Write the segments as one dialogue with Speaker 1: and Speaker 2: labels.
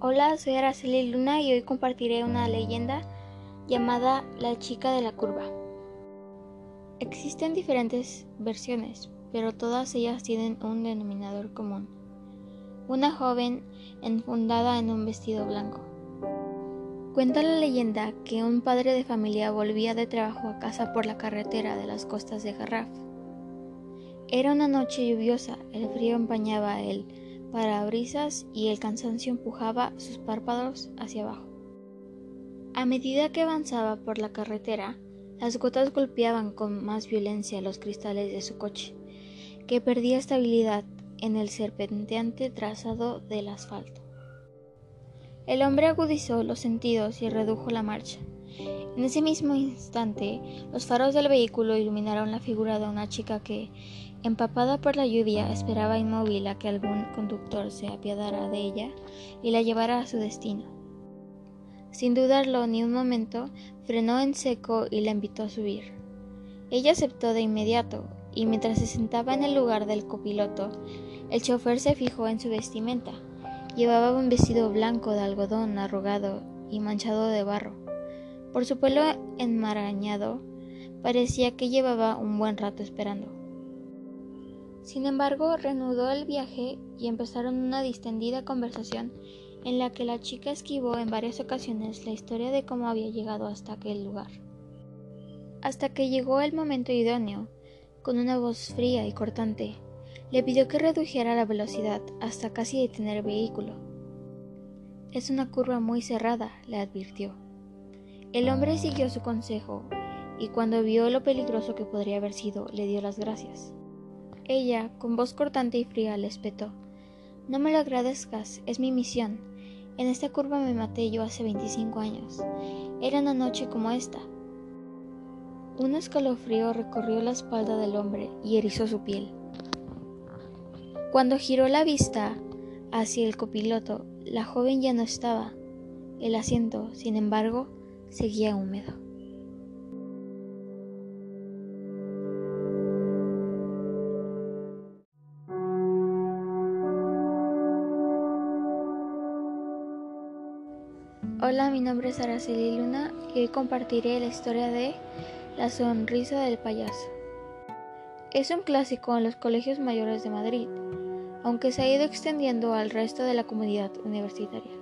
Speaker 1: Hola, soy Araceli Luna y hoy compartiré una leyenda llamada La chica de la curva. Existen diferentes versiones, pero todas ellas tienen un denominador común. Una joven enfundada en un vestido blanco. Cuenta la leyenda que un padre de familia volvía de trabajo a casa por la carretera de las costas de Garraf. Era una noche lluviosa, el frío empañaba el parabrisas y el cansancio empujaba sus párpados hacia abajo. A medida que avanzaba por la carretera, las gotas golpeaban con más violencia los cristales de su coche, que perdía estabilidad en el serpenteante trazado del asfalto. El hombre agudizó los sentidos y redujo la marcha. En ese mismo instante, los faros del vehículo iluminaron la figura de una chica que, empapada por la lluvia, esperaba inmóvil a que algún conductor se apiadara de ella y la llevara a su destino. Sin dudarlo ni un momento, frenó en seco y la invitó a subir. Ella aceptó de inmediato, y mientras se sentaba en el lugar del copiloto, el chofer se fijó en su vestimenta. Llevaba un vestido blanco de algodón arrugado y manchado de barro. Por su pelo enmarañado, parecía que llevaba un buen rato esperando. Sin embargo, reanudó el viaje y empezaron una distendida conversación en la que la chica esquivó en varias ocasiones la historia de cómo había llegado hasta aquel lugar. Hasta que llegó el momento idóneo, con una voz fría y cortante, le pidió que redujera la velocidad hasta casi detener el vehículo. Es una curva muy cerrada, le advirtió. El hombre siguió su consejo y cuando vio lo peligroso que podría haber sido, le dio las gracias. Ella, con voz cortante y fría, le espetó. No me lo agradezcas, es mi misión. En esta curva me maté yo hace 25 años. Era una noche como esta. Un escalofrío recorrió la espalda del hombre y erizó su piel. Cuando giró la vista hacia el copiloto, la joven ya no estaba. El asiento, sin embargo, seguía húmedo. Hola, mi nombre es Araceli Luna y hoy compartiré la historia de La sonrisa del payaso. Es un clásico en los colegios mayores de Madrid, aunque se ha ido extendiendo al resto de la comunidad universitaria.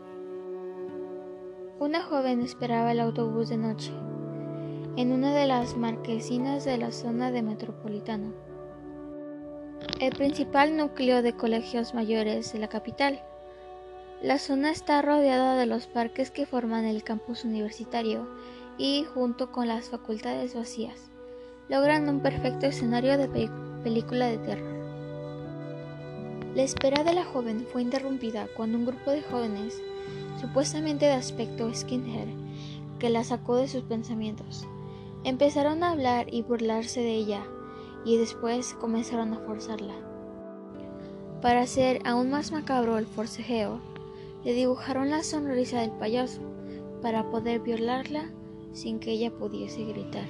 Speaker 1: Una joven esperaba el autobús de noche en una de las marquesinas de la zona de Metropolitano, el principal núcleo de colegios mayores de la capital. La zona está rodeada de los parques que forman el campus universitario y, junto con las facultades vacías, logran un perfecto escenario de película de terror. La espera de la joven fue interrumpida cuando un grupo de jóvenes, supuestamente de aspecto skinhead, que la sacó de sus pensamientos, empezaron a hablar y burlarse de ella, y después comenzaron a forzarla. Para hacer aún más macabro el forcejeo, le dibujaron la sonrisa del payaso para poder violarla sin que ella pudiese gritar.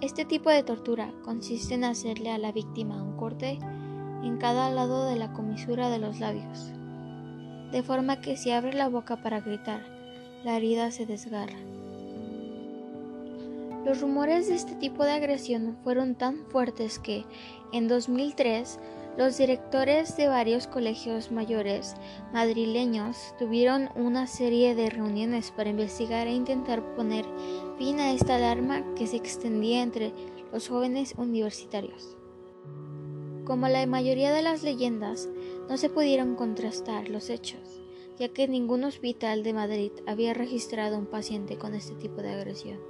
Speaker 1: Este tipo de tortura consiste en hacerle a la víctima un corte en cada lado de la comisura de los labios, de forma que si abre la boca para gritar, la herida se desgarra. Los rumores de este tipo de agresión fueron tan fuertes que, en 2003, los directores de varios colegios mayores madrileños tuvieron una serie de reuniones para investigar e intentar poner fin a esta alarma que se extendía entre los jóvenes universitarios. Como la mayoría de las leyendas, no se pudieron contrastar los hechos, ya que ningún hospital de Madrid había registrado un paciente con este tipo de agresión.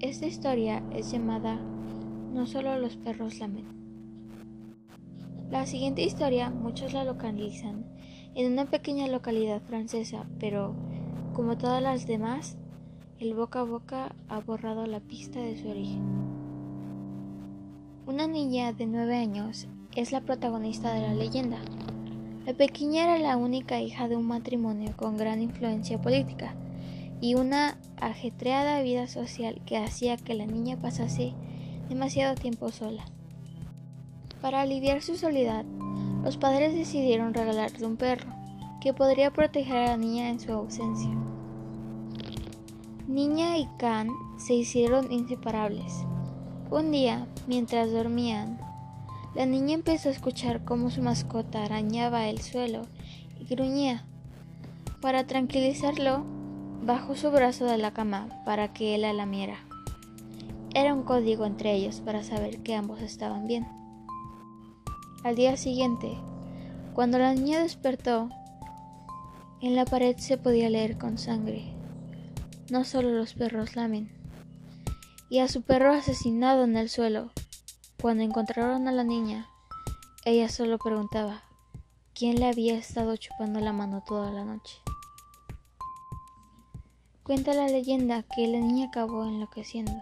Speaker 1: Esta historia es llamada No solo los perros lamen. La siguiente historia muchos la localizan en una pequeña localidad francesa, pero como todas las demás, el boca a boca ha borrado la pista de su origen. Una niña de nueve años es la protagonista de la leyenda. La pequeña era la única hija de un matrimonio con gran influencia política y una ajetreada vida social que hacía que la niña pasase demasiado tiempo sola. Para aliviar su soledad, los padres decidieron regalarle un perro que podría proteger a la niña en su ausencia. Niña y Can se hicieron inseparables. Un día, mientras dormían, la niña empezó a escuchar cómo su mascota arañaba el suelo y gruñía. Para tranquilizarlo, bajó su brazo de la cama para que él la lamiera. Era un código entre ellos para saber que ambos estaban bien. Al día siguiente, cuando la niña despertó, en la pared se podía leer con sangre. No solo los perros lamen. Y a su perro asesinado en el suelo. Cuando encontraron a la niña, ella solo preguntaba quién le había estado chupando la mano toda la noche. Cuenta la leyenda que la niña acabó enloqueciendo.